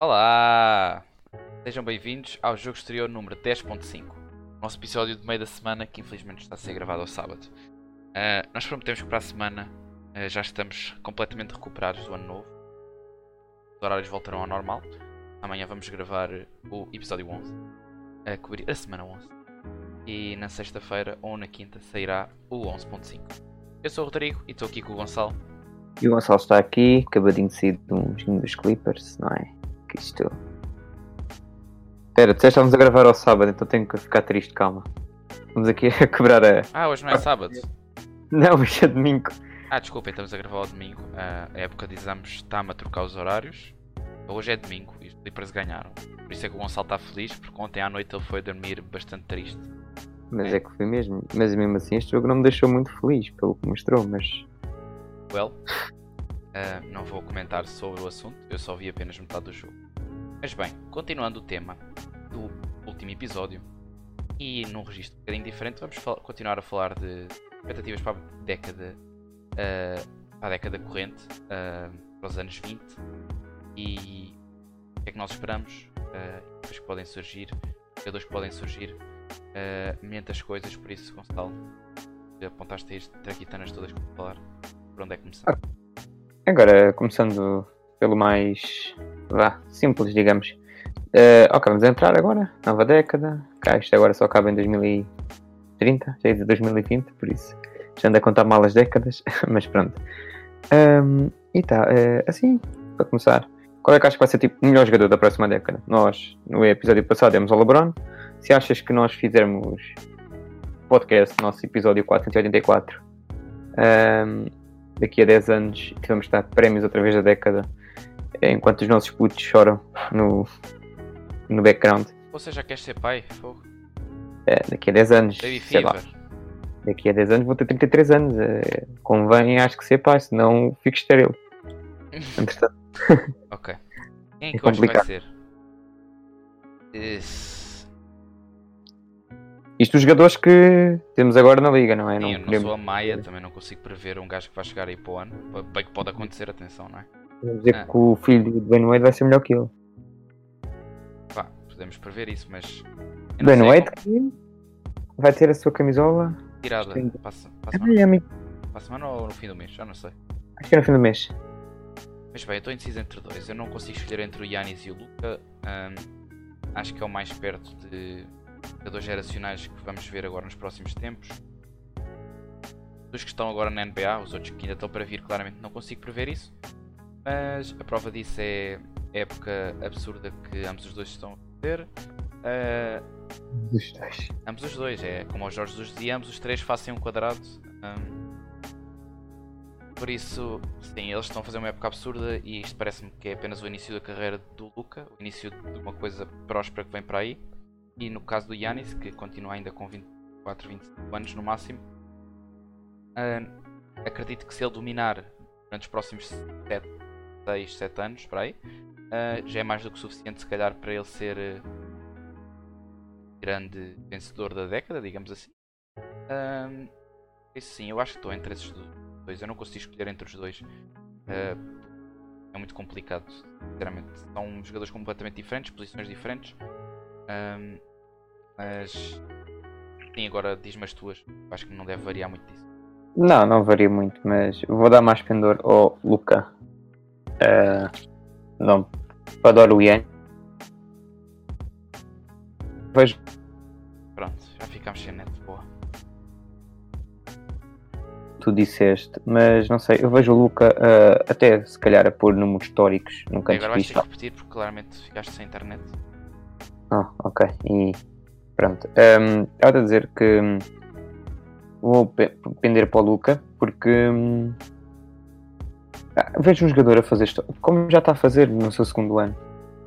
Olá! Sejam bem-vindos ao Jogo Exterior número 10.5, nosso episódio de meio da semana que infelizmente está a ser gravado ao sábado. Uh, nós prometemos que para a semana uh, já estamos completamente recuperados do ano novo. Os horários voltarão ao normal. Amanhã vamos gravar o episódio 11, a cobrir a semana 11. E na sexta-feira ou na quinta sairá o 11.5. Eu sou o Rodrigo e estou aqui com o Gonçalo. E o Gonçalo está aqui, acabadinho de sair de um dos Clippers, não é? Que isto. Espera, tu estávamos a gravar ao sábado, então tenho que ficar triste, calma. Estamos aqui a quebrar a. Ah, hoje não é sábado. Não, hoje é domingo. Ah, desculpem, estamos a gravar ao domingo. Ah, a época de exames está-me a trocar os horários. Hoje é domingo e os Clippers ganharam. Por isso é que o Gonçalo está feliz, porque ontem à noite ele foi dormir bastante triste. Mas é que foi mesmo. Mas mesmo assim, este jogo não me deixou muito feliz, pelo que mostrou, mas. Well, ah, não vou comentar sobre o assunto, eu só vi apenas metade do jogo. Mas bem, continuando o tema do último episódio e num registro um bocadinho diferente, vamos continuar a falar de expectativas para a década, ah, para a década corrente, ah, para os anos 20 e o que é que nós esperamos, coisas que podem surgir, jogadores que podem surgir, uh, mediante as coisas, por isso, Gonçalo, apontaste este traquitanas todas para falar. Por onde é que começar? Agora, começando pelo mais. vá, simples, digamos. Eh, ok, vamos entrar agora, nova década. Cá, isto agora só acaba em 2030, já é de 2020, por isso já ando a contar mal as décadas, mas pronto. Ahm, e tá, eh, assim, para começar, qual é que acho que vai ser tipo, o melhor jogador da próxima década? Nós, no episódio passado, demos ao LeBron. Se achas que nós fizermos podcast, nosso episódio 484, ahm, daqui a 10 anos e vamos dar prémios outra vez da década, enquanto os nossos putos choram no, no background. Você já quer ser pai? Fogo. É, daqui a 10 anos, Baby sei lá, daqui a 10 anos vou ter 33 anos. é, convém, acho que ser pai, senão fico estéril. Entretanto, Ok. Quem é É que acho que vai complicado. ser? Esse- isto os jogadores que temos agora na liga, não é? Sim, eu Não não podemos, sou a Maia, também não consigo prever um gajo que vai chegar aí para o ano. Bem que pode acontecer, atenção, não é? podemos dizer Ah. que o filho do Dwayne Wade vai ser melhor que ele. Pá, podemos prever isso, mas. eu não sei Wade que vai ter a sua camisola como- Tirada. Sim. Para a se- para a a semana, semana ou no fim do mês? Já não sei. Acho que é no fim do mês. Mas bem, eu estou indeciso entre dois. Eu não consigo escolher entre o Yanis e o Luca. Ahm, acho que é o mais perto de jogadores geracionais que vamos ver agora nos próximos tempos. Dos que estão agora na NBA, os outros que ainda estão para vir, claramente não consigo prever isso. Mas a prova disso é a época absurda que ambos os dois estão a ter. Ah, Dos dois. ambos os dois, é como o Jorge Jesus dizia, ambos os três fazem um quadrado. Ahm, por isso, sim, eles estão a fazer uma época absurda e isto parece-me que é apenas o início da carreira do Luca, o início de uma coisa próspera que vem para aí. E no caso do Yanis, que continua ainda com 24, 25 anos no máximo, ah, acredito que se ele dominar durante os próximos 7, 6, 7 anos, para aí, ah, já é mais do que suficiente se calhar para ele ser eh, grande vencedor da década, digamos assim. Por isso sim, eu acho que estou entre esses do- dois. Eu não consigo escolher entre os dois. Ah, é muito complicado, sinceramente. São jogadores completamente diferentes, posições diferentes. Ahm, mas sim, agora diz-me as tuas. Acho que não deve variar muito disso. Não, não varia muito, mas vou dar mais pendor ao Luca. Eh, não, adoro o Ian. Vejo Pronto, já ficámos sem net. Boa. tu disseste, mas não sei, eu vejo o Luca eh, até se calhar a pôr números históricos num E canto agora vais ter que repetir porque claramente ficaste sem internet. Ah, ok. E pronto. Um, Estava a dizer que vou pe- pender para o Luca porque hum, ah, vejo um jogador a fazer isto, como já está a fazer no seu segundo ano.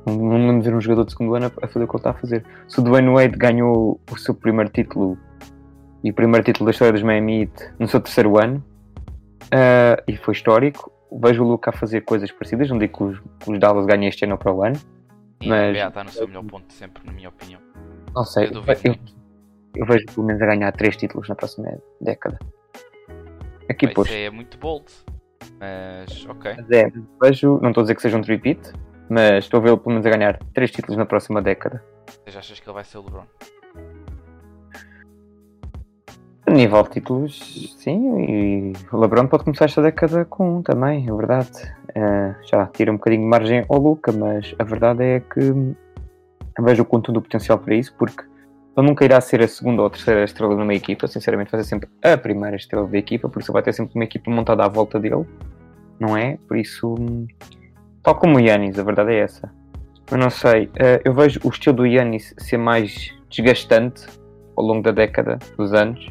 Não me ver um jogador de segundo ano a fazer o que ele está a fazer. Se o Dwayne Wade ganhou o seu primeiro título e o primeiro título da história dos Miami Heat no seu terceiro ano ah, e foi histórico, vejo o Luca a fazer coisas parecidas. Não digo que os, os Dallas ganhem este ano para o ano. E Mas- está no seu melhor ponto de sempre, na minha opinião. Não sei, Eu duvido eu, muito. eu vejo pelo menos a ganhar três títulos na próxima década. Aqui, pois. isso é muito bold. Mas, ok. Mas é, vejo, não estou a dizer que seja um repeat, mas estou a vê-lo pelo menos a ganhar 3 títulos na próxima década. Ou seja, achas que ele vai ser o LeBron? A nível de títulos, sim, e o LeBron pode começar esta década com um também, é verdade. Uh, já tira um bocadinho de margem ao Luca, mas a verdade é que vejo o conteúdo do potencial para isso, porque ele nunca irá ser a segunda ou a terceira estrela numa equipa, sinceramente vai ser sempre a primeira estrela da equipa, por isso vai ter sempre uma equipa montada à volta dele, não é? Por isso, tal como o Yannis, a verdade é essa. Eu não sei, uh, eu vejo o estilo do Yannis ser mais desgastante ao longo da década, dos anos,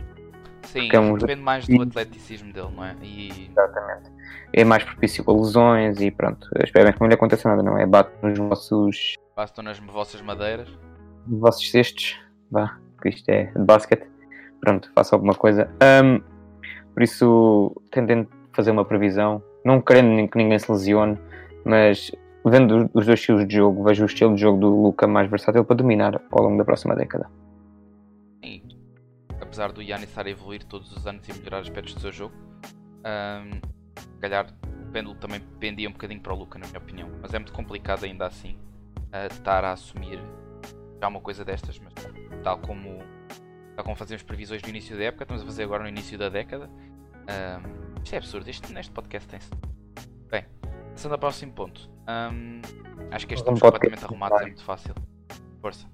Sim, é um... depende mais do atleticismo dele, não é? E... Exatamente. É mais propício a lesões e pronto. Espero bem que não lhe aconteça nada, não é? Bate nos vossos. Bate nas vossas madeiras. Nos vossos cestos. Vá, que isto é de basquete. Pronto, faça alguma coisa. Um, por isso, tendendo fazer uma previsão, não querendo que ninguém se lesione, mas vendo os dois estilos de jogo, vejo o estilo de jogo do Luca mais versátil para dominar ao longo da próxima década apesar do Yannis estar a evoluir todos os anos e melhorar aspectos do seu jogo, um, se calhar o pêndulo também pendia um bocadinho para o Luca, na minha opinião. Mas é muito complicado ainda assim uh, estar a assumir já uma coisa destas, mas tal como, tal como fazemos previsões no início da época, estamos a fazer agora no início da década. Um, isto é absurdo, isto neste podcast tem-se. Bem, passando ao próximo ponto. Um, acho que este estamos um completamente arrumados, é muito fácil. Força.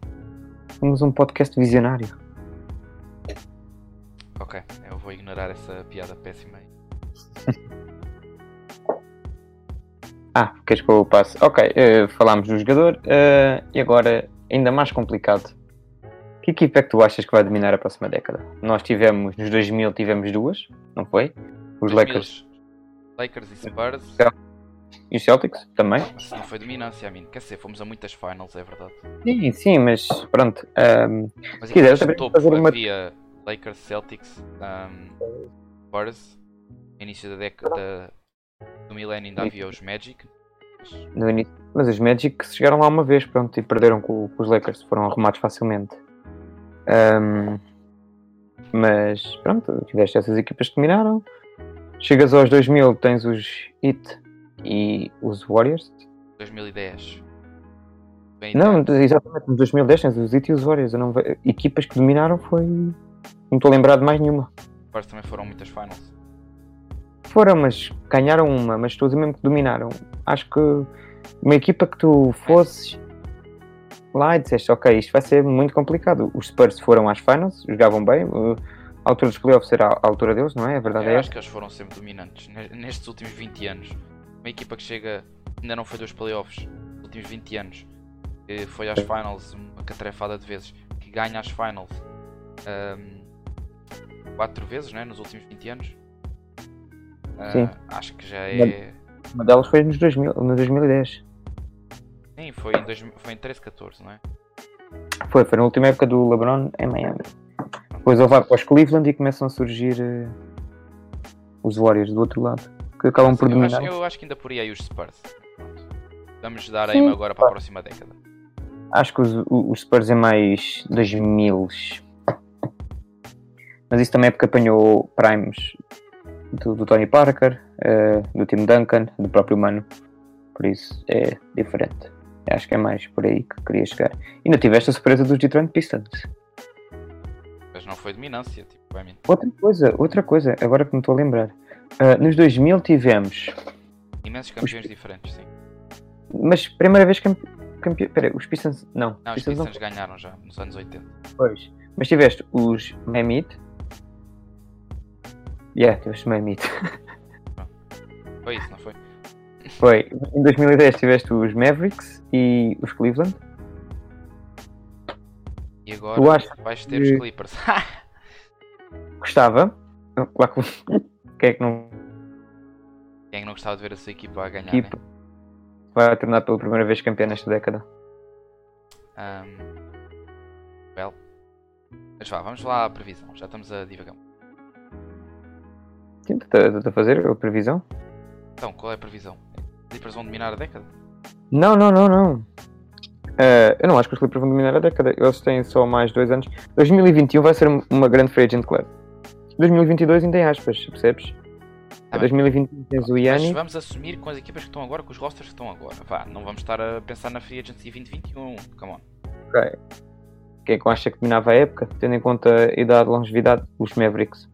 Temos um podcast visionário. Ok, eu vou ignorar essa piada péssima aí. ah, queres que eu passe? Ok, uh, falámos do jogador uh, e agora ainda mais complicado. Que equipa é que tu achas que vai dominar a próxima década? Nós tivemos, nos 2000 tivemos duas, não foi? Os 2000, Lakers. Lakers e Spurs. E os Celtics também? Mas não foi dominância, a mim. Quer dizer, fomos a muitas finals, é verdade. Sim, sim, mas pronto. Um, mas se quiser, também topo fazer uma... havia Lakers, Celtics, um, Spurs. No início da década do milénio ainda havia os Magic. No início, mas os Magic chegaram lá uma vez pronto, e perderam com, com os Lakers, foram arrumados facilmente. Um, mas pronto, tiveste essas equipas que dominaram. Chegas aos 2000, tens os Heat e os Warriors. 2010. Bem não, exatamente, nos 2010 tens os Heat e os Warriors. Eu não ve... Equipas que dominaram foi não estou lembrado de mais nenhuma. Spurs também foram muitas finals. Foram, mas ganharam uma, mas todos mesmo que dominaram. Acho que uma equipa que tu fosses lá e disseste, ok, isto vai ser muito complicado. Os Spurs foram às finals, jogavam bem, a altura dos playoffs era a altura deles, não é? A verdade é, é acho que eles foram sempre dominantes. Nestes últimos 20 anos, uma equipa que chega, ainda não foi dos playoffs, nos últimos 20 anos, foi às finals uma catrefada de vezes, que ganha as finals. Um, quatro vezes né, nos últimos 20 anos. Uh, Sim. Acho que já é. Uma delas foi nos 2000, no 2010. Sim, foi em, dois, foi em 13, 14, não é? Foi, foi na última época do LeBron em Miami. Depois ele vai para os Cleveland e começam a surgir uh, os Warriors do outro lado, que acabam Sim, por dominar. Eu acho, eu acho que ainda por aí os Spurs. Vamos dar aim agora para a próxima década. Acho que os, os Spurs é mais 2000 mas isso também é porque apanhou primes do, do Tony Parker, uh, do Tim Duncan, do próprio Mano. Por isso é diferente. Acho que é mais por aí que queria chegar. E ainda tiveste a surpresa dos Detroit Pistons. Mas não foi dominância, tipo, para mim. Outra coisa, outra coisa, agora que me estou a lembrar. Uh, nos 2000 tivemos. Imensos campeões os... diferentes, sim. Mas primeira vez que campeão. Pera, os Pistons. Não, não os Pistons, Pistons não... ganharam já nos anos 80. Pois. Mas tiveste os Mammoth, Yeah, tiveste meio mito. Foi isso, não foi? Foi. Em 2010 tiveste os Mavericks e os Cleveland. E agora tu achas vais ter que... os Clippers. Gostava. Claro que... Quem é que não. Quem é que não gostava de ver a sua equipa a ganhar? Equipa. Né? Vai tornar pela primeira vez campeã nesta década. Um... Well. Mas vá, vamos lá à previsão. Já estamos a divagar. Sim, está a fazer a previsão? Então, qual é a previsão? Os Clippers vão dominar a década? Não, não, não, não. Uh, eu não acho que os Clippers vão dominar a década. Eles têm só mais dois anos. 2021 vai ser uma grande free agent club. 2022 ainda tem aspas, percebes? Tá Em bem. 2021 tens o Mas Yanni. vamos assumir com as equipas que estão agora, com os rosters que estão agora. Vá, não vamos estar a pensar na Free Agency 2021. Come on. Ok. Quem é que eu acho que dominava a época, tendo em conta a idade longevidade, os Mavericks.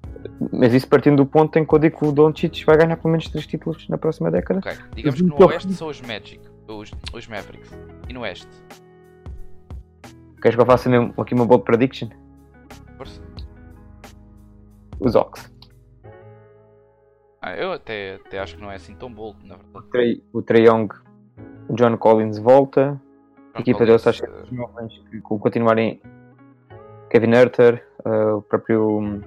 Mas isso partindo do ponto em que eu digo que o Doncic vai ganhar pelo menos 3 títulos na próxima década. Ok, digamos que no Oeste são os Magic, os, os Mavericks. E no Oeste? Queres que eu faça mesmo aqui uma bold prediction? Força. Os Ox. Ah, eu até, até acho que não é assim tão bold, na O verdade. Trey, o Trey Young, o John Collins volta. A equipa deles Collins, está cheia eh, de jovens que co- continuarem. Kevin Herter, eh, o próprio hum,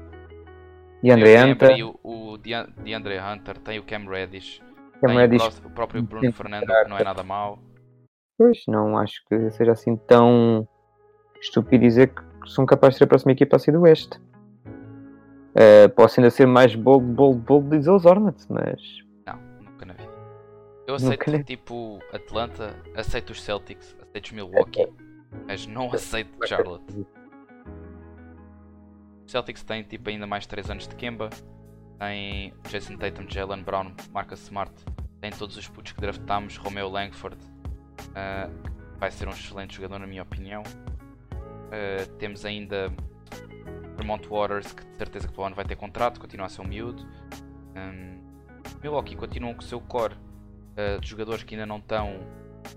DeAndre Hunter. O, o DeAndre Hunter, tem o Cam Reddish, Cam tem Reddish. o, pró- o próprio Bruno Fernando, que não é nada mau. Pois, não acho que seja assim tão estúpido dizer que são capazes de ser a próxima equipa assim do Oeste. Eh, posso ainda ser mais bold, bold, bold dizer os Hornets, mas Não, nunca na vida. Eu aceito Nunca tipo Atlanta, aceito os Celtics, aceito os Milwaukee, mas não aceito Charlotte. Celtics têm tipo ainda mais 3 anos de Kemba, tem Jason Tatum, Jalen Brown, Marcus Smart, tem todos os putos que draftámos, Romeo Langford, ah, vai ser um excelente jogador na minha opinião. Ah, temos ainda Vermont Waters, que de certeza que o ano vai ter contrato, continua a ser um miúdo. Hum, Milwaukee continuam com o seu core uh, de jogadores que ainda não estão,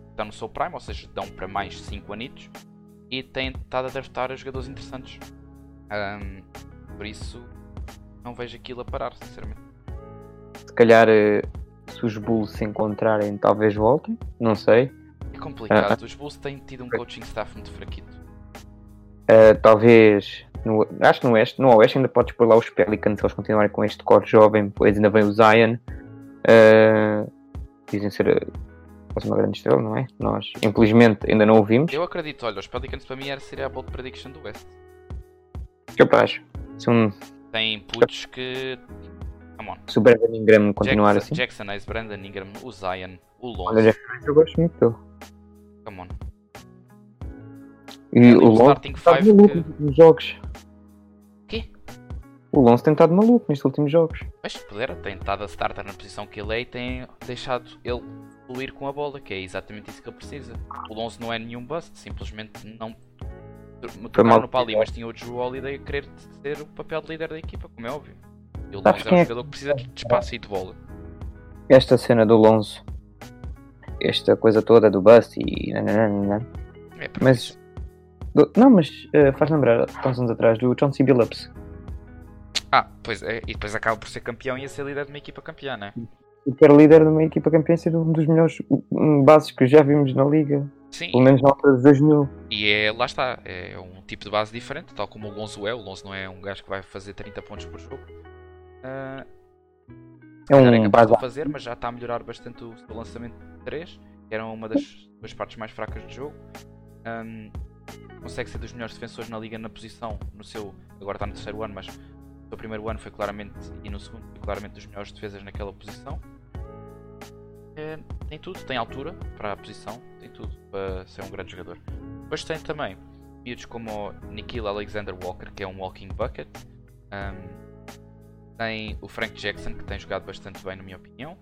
estão no seu prime, ou seja, dão para mais 5 anitos e têm estado a draftar jogadores interessantes. Um, por isso, não vejo aquilo a parar, sinceramente. se calhar eh, se os Bulls se encontrarem talvez voltem, não sei. É complicado, os Bulls têm tido um coaching staff muito fraquito. Eh, talvez no, acho que no Oeste, no Oeste ainda podes pôr lá os Pelicans se eles continuarem com este core jovem, depois ainda vem o Zion. Eh, dizem ser uma grande estrela, não é? Nós infelizmente ainda não o vimos. Eu acredito, olha, os Pelicans para mim era seria a bold prediction do West. Capaz. Se, um, Tem putos que. Come on. se o Brandon Ingram continuar Jackson, assim. Jackson Hayes, Brandon Ingram, o Zion, o Olha, Lonzo. Green, eu gosto muito dele. Come on. E Ali o Lonzo tem estado maluco que- nos últimos jogos. Quê? O Lonzo tem estado maluco nestes últimos jogos. Mas se puder, tem estado a starter na posição que ele é e tem deixado ele fluir com a bola, que é exatamente isso que ele precisa. O Lonzo não é nenhum bust, simplesmente não tocaram mal no pau ali, mas tinha o Drew Holiday a querer ser o papel de líder da equipa, como é óbvio. E o Lonzo é um é jogador que precisa de espaço e de bola. Esta cena do Lonzo, esta coisa toda do bust e. É Mas. do- não, mas eh, faz lembrar, há uns anos atrás, do Chauncey Billups. Ah, pois é, e depois acaba por ser campeão e a ser líder de uma equipa campeã, né? Super líder de uma equipa campeã, ser um dos melhores bases que já vimos na liga. Sim, Pelo menos na altura de 2000. E é, lá está, é um tipo de base diferente, tal como o Lonzo é. O Lonzo não é um gajo que vai fazer 30 pontos por jogo. Ah, É é um capaz base. de fazer, mas já está a melhorar bastante o seu lançamento de 3, que era uma das, das partes mais fracas do jogo. Ahm, consegue ser dos melhores defensores na liga na posição, no seu. Agora está no terceiro ano, mas no seu primeiro ano foi claramente, e no segundo foi claramente dos melhores defesas naquela posição. É, tem tudo, tem altura para a posição, tem tudo para ser um grande jogador. Depois tem também miúdos como o Nikhil Alexander Walker, que é um walking bucket. Ahm, tem o Frank Jackson, que tem jogado bastante bem, na minha opinião.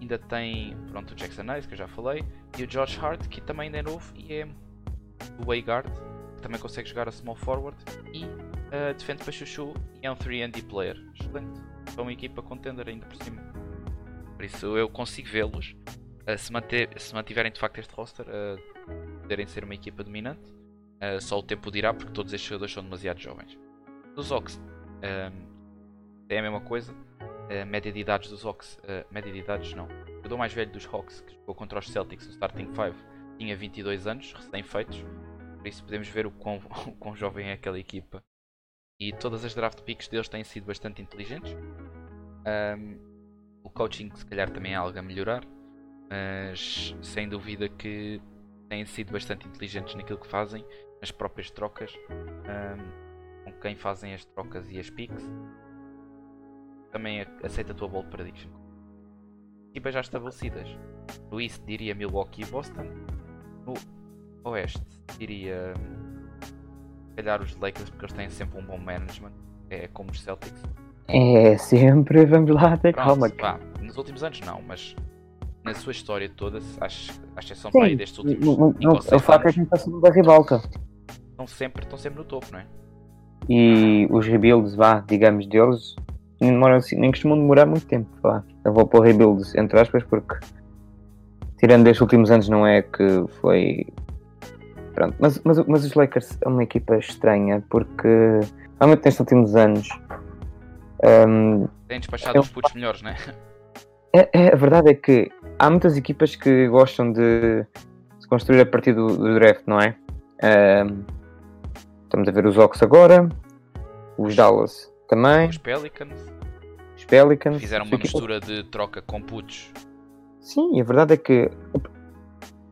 Ainda tem, pronto, o Jackson Hayes, que eu já falei. E o Josh Hart, que também ainda é novo e é do way guard, que também consegue jogar a small forward. E ah, defende para chuchu e é um 3D player. Excelente. São uma equipa contender ainda por cima. Por isso eu consigo vê-los. ah, se, se mantiverem de facto este roster, ah, poderem ser uma equipa dominante. Ah, só o tempo dirá, porque todos estes jogadores são demasiado jovens. Dos Ox, é a mesma coisa. Média de idades dos Hawks, média de idades não. O jogador mais velho dos Hawks, que jogou contra os Celtics no Starting 5, tinha 22 anos, recém-feitos. Por isso podemos ver o quão, o quão jovem é aquela equipa. E todas as draft picks deles têm sido bastante inteligentes. Ahm, o coaching, se calhar, também é algo a melhorar. Mas sem dúvida que têm sido bastante inteligentes naquilo que fazem, nas próprias trocas, ahm, com quem fazem as trocas e as picks. Também aceita a tua bold prediction. Equipas já estabelecidas. No East diria Milwaukee e Boston. No Oeste diria hum, se calhar os Lakers porque eles têm sempre um bom management. É como os Celtics. É sempre, vamos lá, ter Pronto, calma. vá, nos últimos anos não, mas na sua história toda, acho, à exceção Sim, para aí destes últimos não- não- 5 não- ou o 6 facto é que não está sendo da ribalta. estão sempre, estão sempre no topo, não é? E os rebuilds, vá, digamos, deles, nem, demoram, assim- nem costumam demorar muito tempo. Vá. Eu vou pôr rebuilds, entre aspas, porque tirando estes últimos anos não é que foi. Pronto, mas, mas, mas os Lakers é uma equipa estranha porque realmente nestes últimos anos hum, Têm despachado Eu- os putos melhores, não é? É, é- a verdade é que há muitas equipas que gostam de se construir a partir do, do draft, não é? Ahm, estamos a ver os Ox agora, os Dallas também, Os Pelicans os Pelicans. fizeram uma mistura de troca com putos. Sim, a verdade é que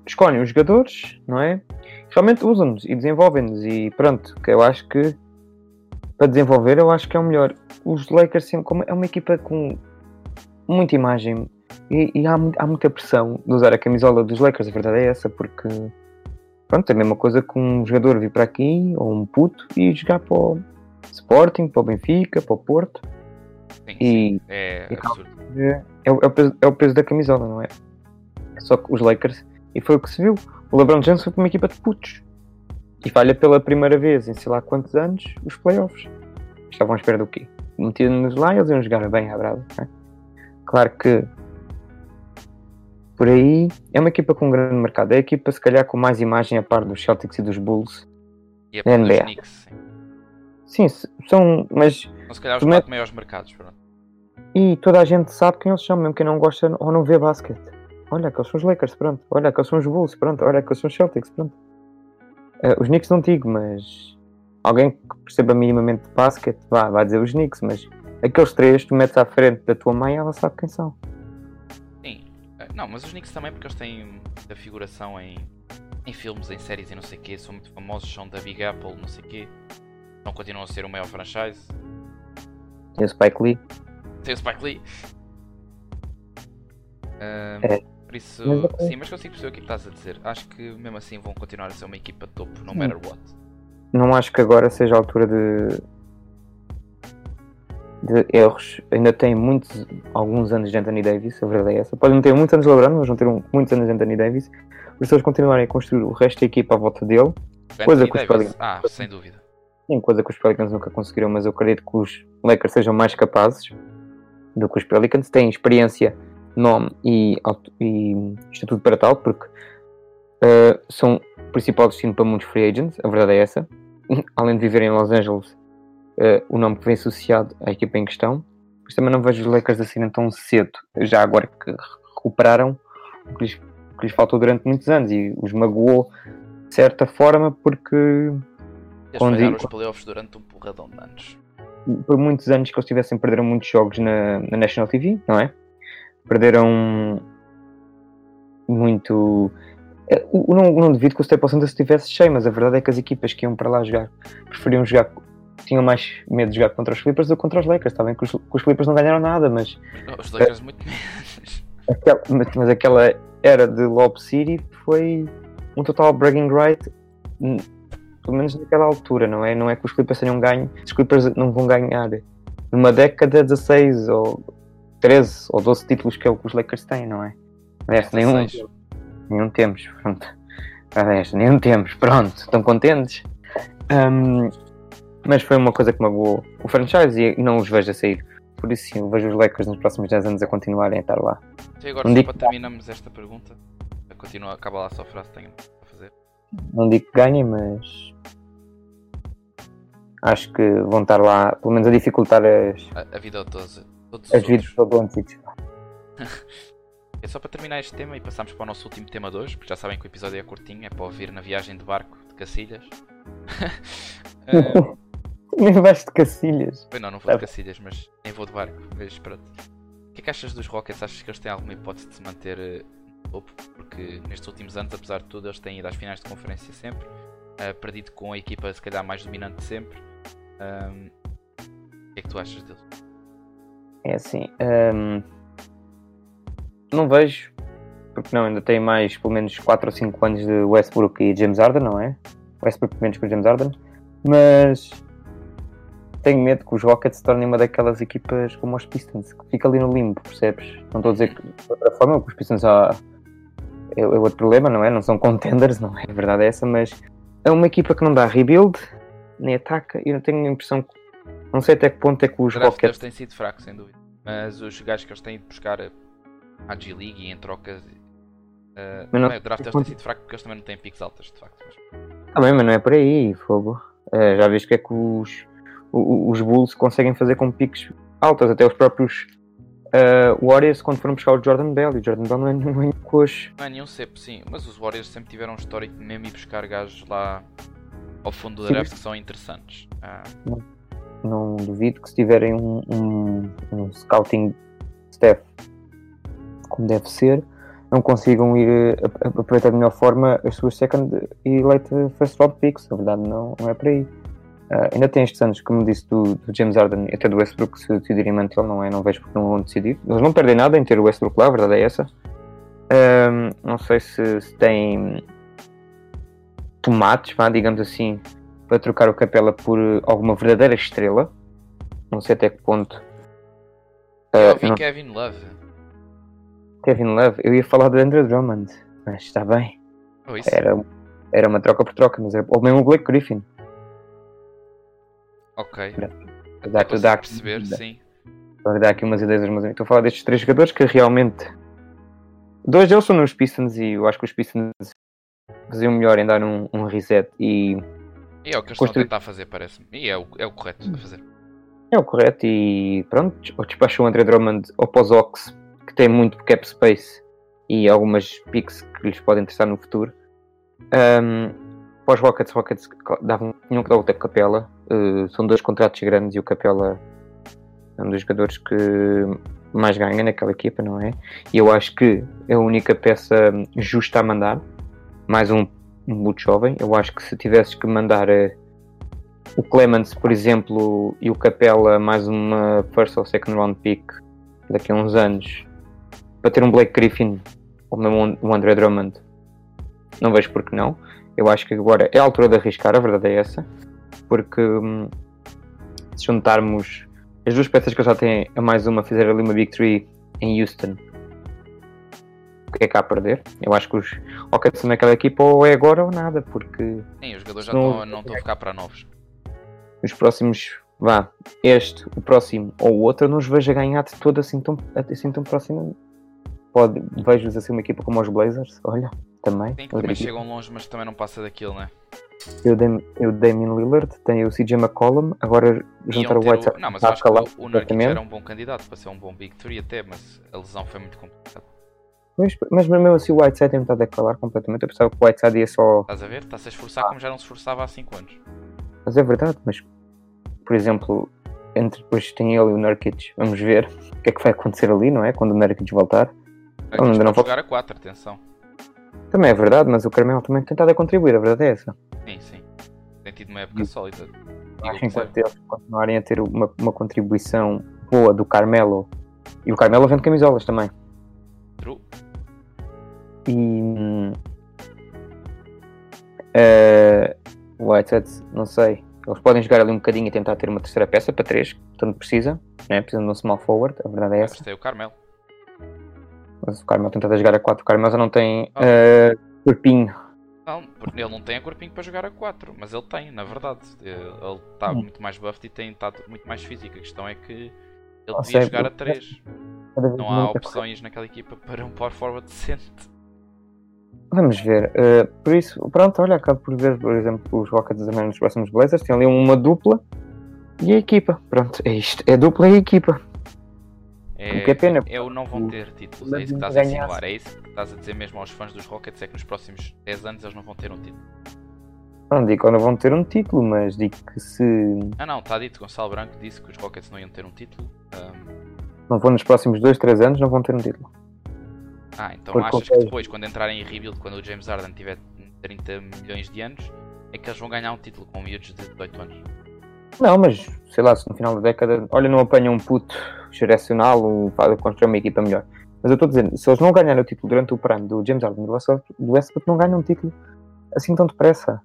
escolhem os jogadores, não é? Realmente usam-nos e desenvolvem-nos e pronto, que eu acho que para desenvolver eu acho que é o melhor. Os Lakers sempre como é uma equipa com muita imagem e, e há, há muita pressão de usar a camisola dos Lakers, a verdade é essa, porque pronto, é a mesma coisa que um jogador vir para aqui ou um puto e jogar para o Sporting, para o Benfica, para o Porto. Sim, E- é e calma. é, é o, é o peso, é o peso da camisola, não é? Só que os Lakers, e foi o que se viu, o LeBron James foi para uma equipa de putos e falha pela primeira vez em sei lá quantos anos os playoffs. Estavam à espera do quê? Metiam-nos lá e eles iam jogar bem à brava. é? Claro que por aí é uma equipa com um grande mercado. É a equipa, se calhar, com mais imagem a par dos Celtics e dos Bulls. E é para os NBA. Knicks, sim. São, mas São se calhar os Primeiro- quatro maiores mercados. pronto. E toda a gente sabe quem eles são, mesmo quem não gosta ou não vê basquete. Olha, que eles são os Lakers, pronto. Olha, que eles são os Bulls, pronto. Olha, que eles são os Celtics, pronto. Eh, os Knicks não digo, mas alguém que perceba minimamente de basquete, vá, vai dizer os Knicks, mas aqueles três tu metes à frente da tua mãe, ela sabe quem são. Sim. Eh, Não, mas os Knicks também porque eles têm muita figuração em, em filmes, em séries e não sei o quê. São muito famosos, são da Big Apple, não sei o quê. Não continuam a ser o maior franchise. Tem o Spike Lee. Tem o Spike Lee. Ahm, É. Por isso, Mas sim, mas consigo perceber o que é que estás a dizer. Acho que mesmo assim vão continuar a ser uma equipa de topo, no matter what. Não acho que agora seja a altura de, de erros. Ainda tem muitos, alguns anos de Anthony Davis, a verdade é essa. Podem não ter muitos anos de LeBron, mas vão ter um- muitos anos de Anthony Davis. Por isso eles continuarem a construir o resto da equipa à volta dele. Coisa que os Pelicans- Ah, sem dúvida. Sim, coisa que os Pelicans nunca conseguiram, mas eu acredito que os Lakers sejam mais capazes do que os Pelicans. Têm experiência, nome e, e estatuto para tal, porque eh, são o principal destino para muitos free agents, a verdade é essa. Além de viverem em Los Angeles, eh, o nome que vem associado à equipa em questão. Mas também não vejo os Lakers assinam tão cedo, já agora que recuperaram o que lhes, que lhes faltou durante muitos anos e os magoou de certa forma porque Eles Onde- falharam os playoffs durante um porradão de anos. por muitos anos que eles tivessem perderam muitos jogos na, na National TV, não é? Perderam muito. eh, o- Não, não devido que o Staples Center estivesse cheio, mas a verdade é que as equipas que iam para lá jogar preferiam jogar, tinham mais medo de jogar contra os Clippers do que contra os Lakers. Está bem que os, os Clippers não ganharam nada, mas, Os Lakers muito menos. aquela, mas, mas aquela era de Lob City foi um total bragging right, pelo menos naquela altura, não é? Não é que os Clippers tenham ganho, os Clippers não vão ganhar numa década 16 ou 13 ou 12 títulos que é o que os Lakers têm, não é? Aliás, nenhum, 16. nenhum temos, pronto. Aliás, nenhum temos, pronto, estão contentes. Hum, mas foi uma coisa que magoou o franchise e não os vejo a sair. Por isso sim, vejo os Lakers nos próximos 10 anos a continuarem a estar lá. Então agora Não só para terminarmos esta pergunta. Continua, acaba lá só a frase que tenho a fazer. Não digo que ganhem, mas acho que vão estar lá, pelo menos a dificultar as, A, a vida de todos, todos os as vidas do Doncic. É só para terminar este tema e passamos para o nosso último tema de hoje, porque já sabem que o episódio é curtinho, é para ouvir na viagem de barco de Cacilhas. Ah, Nem vais de Cacilhas. Bem, não, não vou de. Cacilhas, mas nem vou de barco. Mas pronto. O que é que achas dos Rockets? Achas que eles têm alguma hipótese de se manter eh, no topo? Porque nestes últimos anos, apesar de tudo, eles têm ido às finais de conferência sempre. eh, perdido com a equipa, se calhar, mais dominante de sempre. Ahm, o que é que tu achas deles? É assim, hum, não vejo, porque não, ainda tem mais pelo menos 4 ou 5 anos de Westbrook e James Harden, não é? Westbrook menos que o James Harden, mas tenho medo que os Rockets se tornem uma daquelas equipas como os Pistons, que fica ali no limbo, percebes? Não estou a dizer que de outra forma, que os Pistons já é, é outro problema, não é? Não são contenders, não é? A verdade é essa, mas é uma equipa que não dá rebuild, nem ataca, e eu tenho a impressão que não sei até que ponto é que os Os drafts Rockets. têm sido fracos, sem dúvida. Mas os gajos que eles têm ido buscar à G-League e em troca. Uh, Mas não- o draft tem sido fraco porque eles também não têm picks altas, de facto. Mas, Também, mas não é por aí, fogo. Eh, já viste o que é que os, o- os Bulls conseguem fazer com piques altas, até os próprios eh, Warriors quando foram buscar o Jordan Bell, e o Jordan Bell não é nenhum coxo. não é nenhum cepo, sim. Mas os Warriors sempre tiveram um histórico de mesmo ir buscar gajos lá ao fundo do Sim. draft que são interessantes. Ah, Não duvido que se tiverem um, um, um scouting staff como deve ser, não consigam ir eh, aproveitar de melhor forma as suas second e late first round picks. Na verdade, não, não é por aí. Ah, ainda tem estes anos, como disse, do, do James Harden e até do Westbrook, se decidirem mantê-lo, não é? Não vejo porque não vão decidir. Eles não perdem nada em ter o Westbrook lá, a verdade é essa. Ahm, não sei se, se tem tomates, vá, digamos assim, para trocar o Capela por eh, alguma verdadeira estrela. Não sei até que ponto. eu Ah, ouvi não- Kevin Love. Kevin Love, eu ia falar de Andrew Drummond, mas está bem. Oh. Era, era uma troca por troca, mas era, ou mesmo o Blake Griffin. Ok. Dá, dá, perceber, sim. dá aqui umas ideias, mas estou a falar destes três jogadores que realmente. Dois deles são nos Pistons e eu acho que os Pistons faziam melhor em dar um, um reset e E é o que eles estão a Construir- tentar fazer, parece-me. E é o, é o correto a fazer. é o correto e pronto, ou despachou o André Drummond ou para os Ox, que tem muito cap space e algumas picks que lhes podem interessar no futuro. Um, para os Rockets, Rockets davam, tinham que dar outra capela. Uh, são dois contratos grandes e o Capela é um dos jogadores que mais ganha naquela equipa, não é? E eu acho que é a única peça justa a mandar. Mais um muito jovem. Eu acho que se tivesses que mandar eh, o Clemens, por exemplo, e o Capela mais uma first ou second round pick daqui a uns anos para ter um Blake Griffin ou mesmo um André Drummond, não vejo porque não. Eu acho que agora é a altura de arriscar, a verdade é essa, porque hum, se juntarmos as duas peças que eu já tenho a mais uma, fizer ali uma Big Three em Houston, o que é que há a perder? Eu acho que os Rockets são naquela equipa ou é agora ou nada, porque Sim, os jogadores já Não- estão, não estão a ficar para novos. os próximos, vá, este, o próximo ou o outro, eu não os vejo a ganhar de todo assim tão, assim tão próximo. Pode, vejo-os assim uma equipa como os Blazers, olha, também. Sim, que também equipa. chegam longe, mas também não passa daquilo, né? Eu, Dam, eu Damien Lillard, tenho o CJ McCollum, agora juntar o White o... Não, mas acho que o, o Nurkic era um bom candidato para ser um bom Big 3 até, mas a lesão foi muito complicada. Mas, mas mesmo assim o Whiteside tem estado a calar completamente. Eu pensava que o Whiteside ia só. Estás a ver? Está-se a esforçar como já não se esforçava há 5 anos. Mas é verdade, mas por exemplo, entre depois tem ele e o Nurkic, vamos ver o que é que vai acontecer ali, não é? Quando o Nurkic voltar. Aqui ainda não jogar a 4, atenção. Também é verdade, mas o Carmelo também tem estado a contribuir, a verdade é essa. Sim, sim. Tem tido uma época E- sólida. Acho que enquanto eles continuarem a ter uma, uma contribuição boa do Carmelo, e o Carmelo vende camisolas também. E. o Whiteside, não sei. Eles podem jogar ali um bocadinho e tentar ter uma terceira peça para três, tanto precisa, né? precisam de um small forward, a verdade é essa. gostei o Carmelo. Mas o Carmelo tenta jogar a 4, o Carmelo já não tem eh, corpinho. Não, ele não tem a corpinho para jogar a 4, mas ele tem, na verdade. Ele está Hum. muito mais buffed e tem estado muito mais físico. A questão é que ele devia jogar a eu- 3. Cada vez Não há muita opções naquela equipa para um power forward decente. Vamos ver. eh, por isso, pronto, olha, acabo por ver, por exemplo, os Rockets também nos próximos Blazers. Tem ali uma dupla e a equipa. Pronto, é isto. É dupla e a equipa. É, O que é pena, Eu não vão ter títulos, é isso que estás a insinuar. É isso que estás a dizer mesmo aos fãs dos Rockets: é que nos próximos 10 anos eles não vão ter um título. Não digo que não vão ter um título, mas digo que se Ah, não, está dito. Gonçalo Branco disse que os Rockets não iam ter um título. Ahm, não vão nos próximos 2, 3 anos, não vão ter um título. Ah, então Porque achas que depois, quando entrarem em rebuild, quando o James Harden tiver 30 milhões de anos, é que eles vão ganhar um título com miúdos de 18 anos? Não, mas sei lá, se no final da década, olha, não apanham um puto geracional, um, faz construir uma equipa melhor. Mas eu estou dizendo, se eles não ganharem o título durante o prime do James Harden do Westbrook não ganham um título assim tão depressa.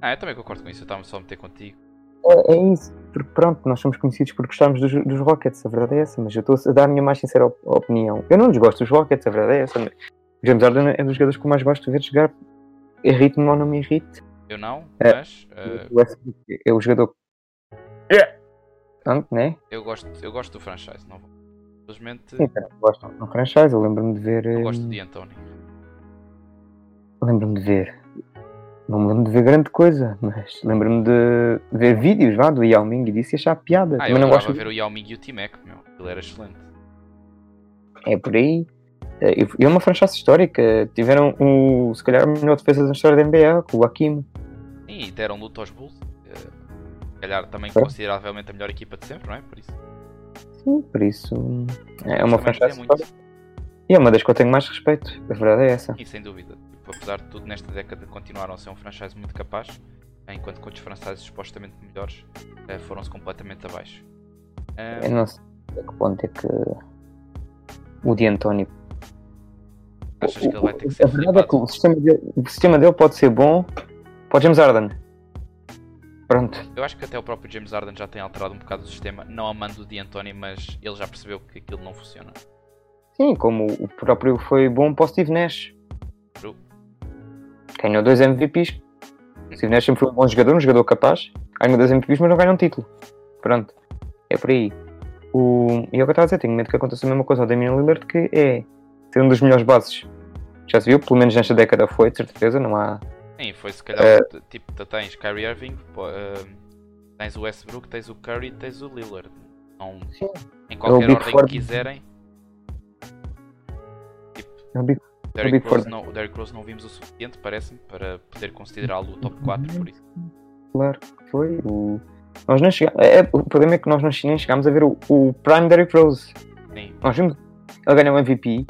Ah, eu também concordo com isso, eu estava só a meter contigo. É, é isso. porque pronto, nós somos conhecidos por gostarmos dos, dos Rockets, a verdade é essa, mas eu estou a dar a minha mais sincera op- opinião. Eu não desgosto dos Rockets, a verdade é essa. mas O James Harden é dos jogadores que eu mais gosto de ver jogar. Irrite-me ou não me irrite. Eu não, É. mas eh, O Westbrook é o jogador. Pronto, né? eu, gosto, eu gosto do franchise. Não vou. Simplesmente Sim, cara, eu gosto do franchise. Eu lembro-me de ver. hum, gosto de Anthony. Lembro-me de ver. Não me lembro de ver grande coisa, mas lembro-me de ver vídeos vá, do Yao Ming e disso e achar piada. Ah, eu não gosto. ver o Yao Ming e o T-Mac, meu. Ele era excelente. É por aí. É, E é uma franchise histórica. Tiveram o, se calhar, a melhor defesa da história da NBA, com o Hakim. Sim, e deram luta aos Bulls. eh, Se calhar também É. consideravelmente a melhor equipa de sempre, não é? Por isso. Sim, por isso. É uma franchise histórica. E é uma das que eu tenho mais respeito. A verdade é essa. E sem dúvida. Tipo, apesar de tudo, nesta década continuaram a ser um franchise muito capaz, enquanto que outros franchises supostamente melhores eh, foram-se completamente abaixo. Eu não sei a que ponto é que o Di António. achas que ele vai ter que ser A verdade é que o sistema, dele, o sistema dele pode ser bom para o James Harden. Pronto. Eu acho que até o próprio James Harden já tem alterado um bocado o sistema, não amando o D'Antoni, mas ele já percebeu que aquilo não funciona. Sim, como o próprio foi bom para o Steve Nash. True. Ganhou dois MVPs. O Steve Nash sempre foi um bom jogador, um jogador capaz. Ganhou dois MVPs, mas não ganhou um título. Pronto. É por aí. O... E é o que eu estava a dizer, tenho medo que aconteça a mesma coisa ao Damian Lillard, que é ser um dos melhores bases. Já se viu, pelo menos nesta década foi, de certeza, não há. Sim, foi se calhar, É. t- tipo, tu tens Kyrie Irving, pô, ah, tens o Westbrook, tens o Curry, tens o Lillard. Não, Sim. em qualquer Big ordem Four. que quiserem. É um big- Derrick. Rose, não, o Derrick Rose não vimos o suficiente, parece-me, para poder considerá-lo o top 4, por isso. Claro foi. O... Nós não chegamos... é, o problema é que nós não nem chegámos a ver o, o Prime Derrick Rose. Sim, Nós vimos ele ganhar o MVP,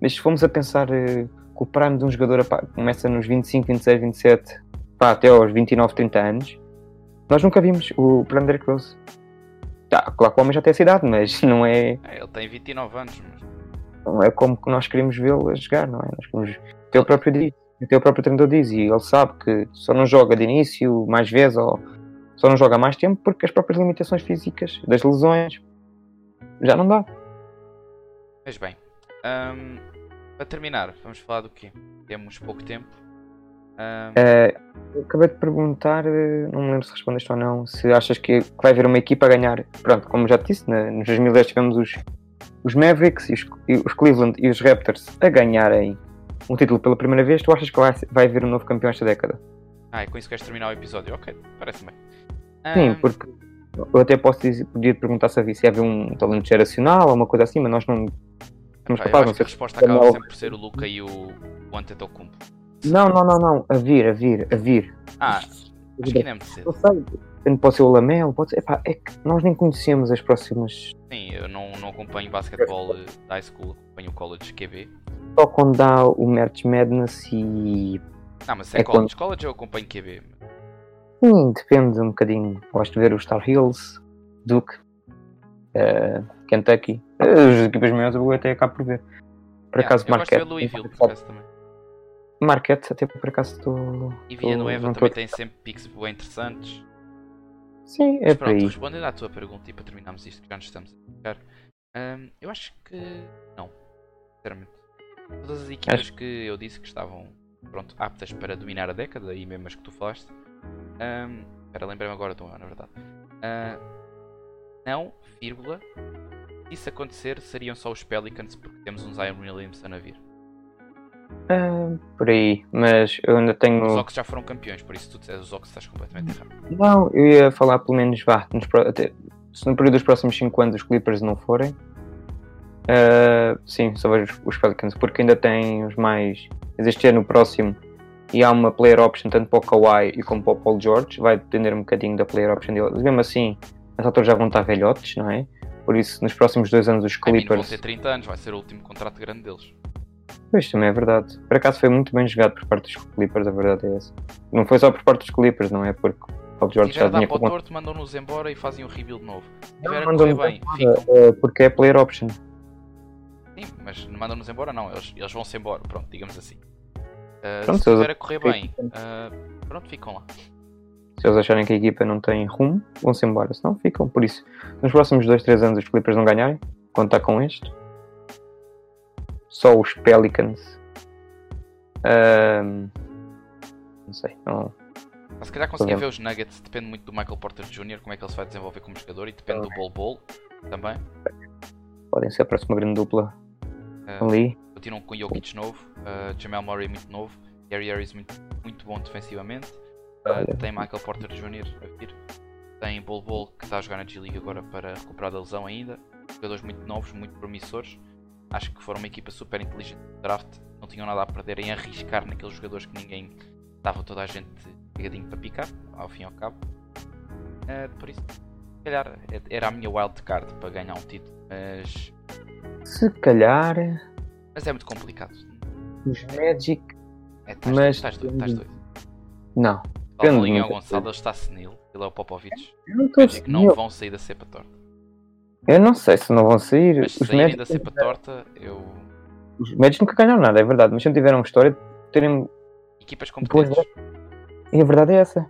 mas se fomos a pensar eh, que o prime de um jogador pá, começa nos 25, 26, 27, pá, até aos 29, 30 anos, nós nunca vimos o prime Derrick Rose. Tá, claro que o homem já tem essa idade, mas não é, É, ele tem 29 anos, mas não é como que nós queremos vê-lo a jogar, não é? Nós queremos... Até o próprio diz, até o próprio treinador diz, e ele sabe que só não joga de início mais vezes, ou só não joga mais tempo porque as próprias limitações físicas, das lesões, já não dá. Mas bem, ahm, para terminar, vamos falar do quê? Temos pouco tempo. Ahm, Eh, eu acabei de perguntar, eh, não me lembro se respondeste ou não, se achas que, que vai haver uma equipa a ganhar. Pronto, como já te disse, na- nos 2010 tivemos os, os Mavericks e os, e os Cleveland e os Raptors a ganharem um título pela primeira vez. Tu achas que vai, vai haver um novo campeão esta década? Ah, é com isso que queres terminar o episódio? Ok, parece-me bem. Sim, porque eu até posso dizer, podia perguntar se havia, se havia um talento geracional ou uma coisa assim, mas nós não estamos eu capazes, acho que a resposta acaba Não. sempre por ser o Luca e o, o Antetokounmpo. Não, não, não, não, a vir, a vir, a vir. Ah, acho que ainda é muito cedo. Não sei, Tanto pode ser o Lamelo, pode ser. Epá, é que nós nem conhecemos as próximas. Sim, eu não, não acompanho basquetebol da high school, acompanho o college QB. Só quando dá o Merch Madness e. Não, mas se é, É college, college eu acompanho QB. Sim, depende um bocadinho. Gosto de ver os Star Hills, Duke, eh, Kentucky. As equipas maiores eu até acabo por ver. Por Yeah, acaso, eu gosto de ver Marquette. Louisville, por acaso também. Marquette, até por acaso estou. E Villanueva não também tô- tem sempre picks bem interessantes. Sim, é Mas pronto, aí. respondendo à tua pergunta e para terminarmos isto, que já nos estamos a ficar, hum, eu acho que não, sinceramente. Todas as equipas que eu disse que estavam pronto, aptas para dominar a década, e mesmo as que tu falaste, hum, espera, lembrei-me agora do ano, na verdade. Ah, não, vírgula, se isso acontecer, seriam só os Pelicans porque temos um Zion Williamson a vir. Ah, por aí, mas eu ainda tenho. Os Ox já foram campeões, por isso tu os Ox estás completamente errado. Não, eu ia falar pelo menos vá, nos pro- até- se no período dos próximos 5 anos os Clippers não forem, ah, sim, só vejo os, Pelicans, porque ainda tem os mais. Este ano, próximo, e há uma player option tanto para o Kawhi e como para o Paul George, vai depender um bocadinho da player option deles. Mesmo assim, as alturas já vão estar velhotes, não é? Por isso, nos próximos dois anos, os mean, vão Clippers. ter 30 anos, vai ser o último contrato grande deles. Pois também é verdade. Por acaso foi muito bem jogado por parte dos Clippers, a verdade é essa. Não foi só por parte dos Clippers, não é? Porque o Paul George tiver já tinha para o torto, mandam-nos embora e fazem um rebuild novo. Se Não, tiver a bem, embora, eh, porque é player option. Sim, mas não mandam-nos embora, não. Eles, eles vão-se embora, pronto, digamos assim. Uh, Pronto, se estiver a correr bem, uh, pronto, ficam lá. Se eles acharem que a equipa não tem rumo, vão-se embora. Se não, ficam. Por isso, nos próximos 2, 3 anos os Clippers não ganharem, contar com este. Só os Pelicans. Ahm, não sei. Não, Mas se calhar conseguia ver os Nuggets, depende muito do Michael Porter Jr., como é que ele se vai desenvolver como jogador e depende do Bol Bol também. podem ser a próxima grande dupla Eh, ali. continuam com Jokic novo, uh, Jamal Murray muito novo, Gary Harris muito, muito bom defensivamente, uh, tem Michael Porter Jr. a vir, tem Bol Bol que está a jogar na G-League agora para recuperar da lesão ainda, jogadores muito novos, muito promissores, acho que foram uma equipa super inteligente no draft, não tinham nada a perder em arriscar naqueles jogadores que ninguém dava toda a gente pegadinho para picar, ao fim e ao cabo. Uh, por isso, se calhar é- era a minha wild card para ganhar um título, mas, Se calhar mas é muito complicado. os Magic. É, estás, Mas- estás doido, estás doido. Não. O muito. Gonçalo ele está senil, ele é o Popovich. Eu não, Magic não vão sair da cepa torta. Eu não sei se não vão sair. Mas Os saírem Magic, da cepa torta, eu. os Magic nunca ganharam nada, é verdade. Mas sempre tiveram história de terem. Equipas competentes. E a verdade é essa.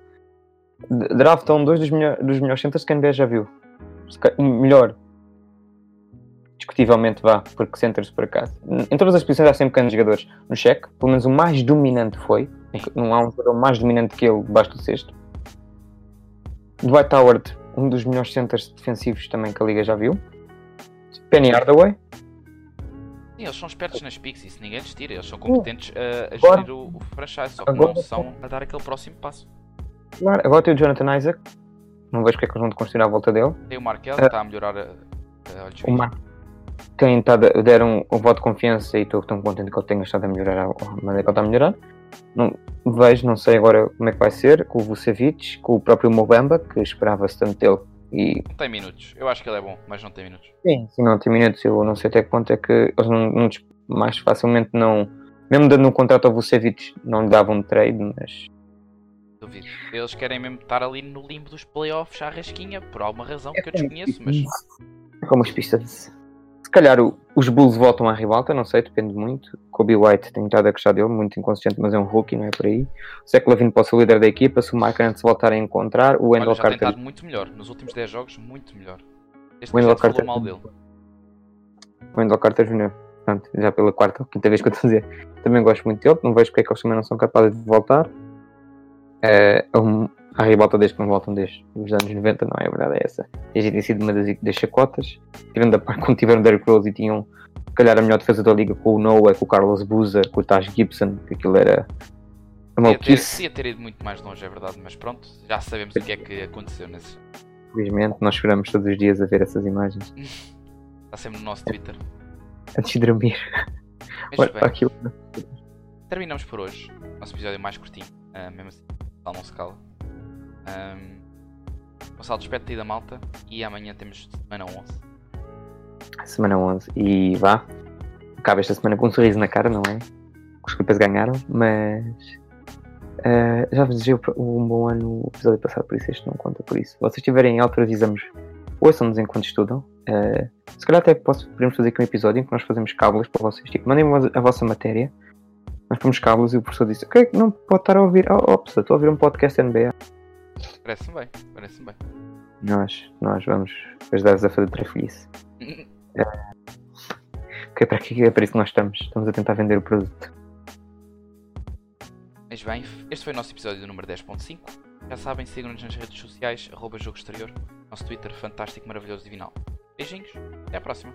Draftam dois dos, melhor, dos melhores centros que a NBA já viu. Melhor. Discutivelmente vá, porque centers por acaso. Em todas as posições há sempre grandes jogadores. No cheque, pelo menos o mais dominante foi. Não há um jogador mais dominante que ele debaixo do cesto. Dwight Howard, um dos melhores centers defensivos também que a Liga já viu. Penny Hardaway. Sim, eles são espertos nas picks, isso ninguém lhes tira. Eles são competentes a, a Agora- gerir o, o franchise, só que agora- não são a dar aquele próximo passo. Claro, agora tem o Jonathan Isaac. Não vejo porque é que eles vão construir à volta dele. Tem o Markel, Ah. que está a melhorar a, a olhos O Mar... Quem tá, a- deram o voto de confiança e estou tão contente que ele tenha estado a melhorar a a maneira que ele está a melhorar. Não, vejo, não sei agora como é que vai ser, com o Vucevic, com o próprio Mobamba, que esperava-se tanto dele. E Não tem minutos. Eu acho que ele é bom, mas não tem minutos. sim, se não tem minutos, eu não sei até que ponto é que eles não, não mais facilmente não. Mesmo dando um contrato ao Vucevic, não lhe davam trade, mas Duvido. Eles querem mesmo estar ali no limbo dos playoffs à rasquinha, por alguma razão que eu desconheço, mas É como as pistas. Se calhar o- os Bulls voltam à ribalta, não sei, depende muito. Kobe White tem estado a gostar dele, muito inconsistente, mas é um rookie, não é por aí. O Zach Lavine pode ser o líder da equipa, se o Mark se voltar a encontrar, o olha, Wendell já tem Carter. estado muito melhor. Nos últimos 10 jogos, muito melhor. Este O Wendell Carter. mal dele. O Wendell Carter Jr. Portanto, já pela quarta ou quinta vez que eu estou a dizer. Também gosto muito dele, não vejo porque é que eles também não são capazes de voltar. É, é um, à ribalta desde que não voltam desde os anos 90, não é? A verdade é essa. E a gente tem sido uma das, das chacotas. Tirando a parte quando tiveram Derrick Rose e tinham, se calhar, a melhor defesa da liga com o Noah, com o Carlos Boozer, com o Taj Gibson, que aquilo era uma Podia ter, maluquice. podia ter ido muito mais longe, é verdade, mas pronto, já sabemos o que é que aconteceu nesse. Infelizmente, nós esperamos todos os dias a ver essas imagens Está sempre no nosso Twitter. antes de dormir. Mas Olha bem, aquilo. terminamos por hoje. Nosso episódio mais curtinho, ah, mesmo assim, não se cala. Um, Gonçalo, despede-te aí da malta e amanhã temos semana 11. Semana 11. E vá. Acaba esta semana com um sorriso na cara, não é? Os Clippers ganharam, mas. eh, já vos desejei um bom ano o episódio passado, por isso este não conta por isso. Se vocês estiverem em alto, avisamos. Ouçam-nos enquanto estudam. Eh, se calhar até posso, podemos fazer aqui um episódio em que nós fazemos cábulas para vocês. Tipo, mandem a vossa matéria. Nós pomos cábulas e o professor disse: Ok, não pode estar a ouvir. Oh, oh professor, estou a ouvir um podcast NBA. Parece-me bem, parece-me bem. Nós, nós vamos ajudar-vos a fazer trafolhice. Que é para aqui, é para isso que nós estamos. Estamos a tentar vender o produto. Mas bem, este foi o nosso episódio número 10.5. Já sabem, sigam-nos nas redes sociais, arroba jogo exterior, nosso Twitter fantástico, maravilhoso, divinal. Beijinhos, até à próxima.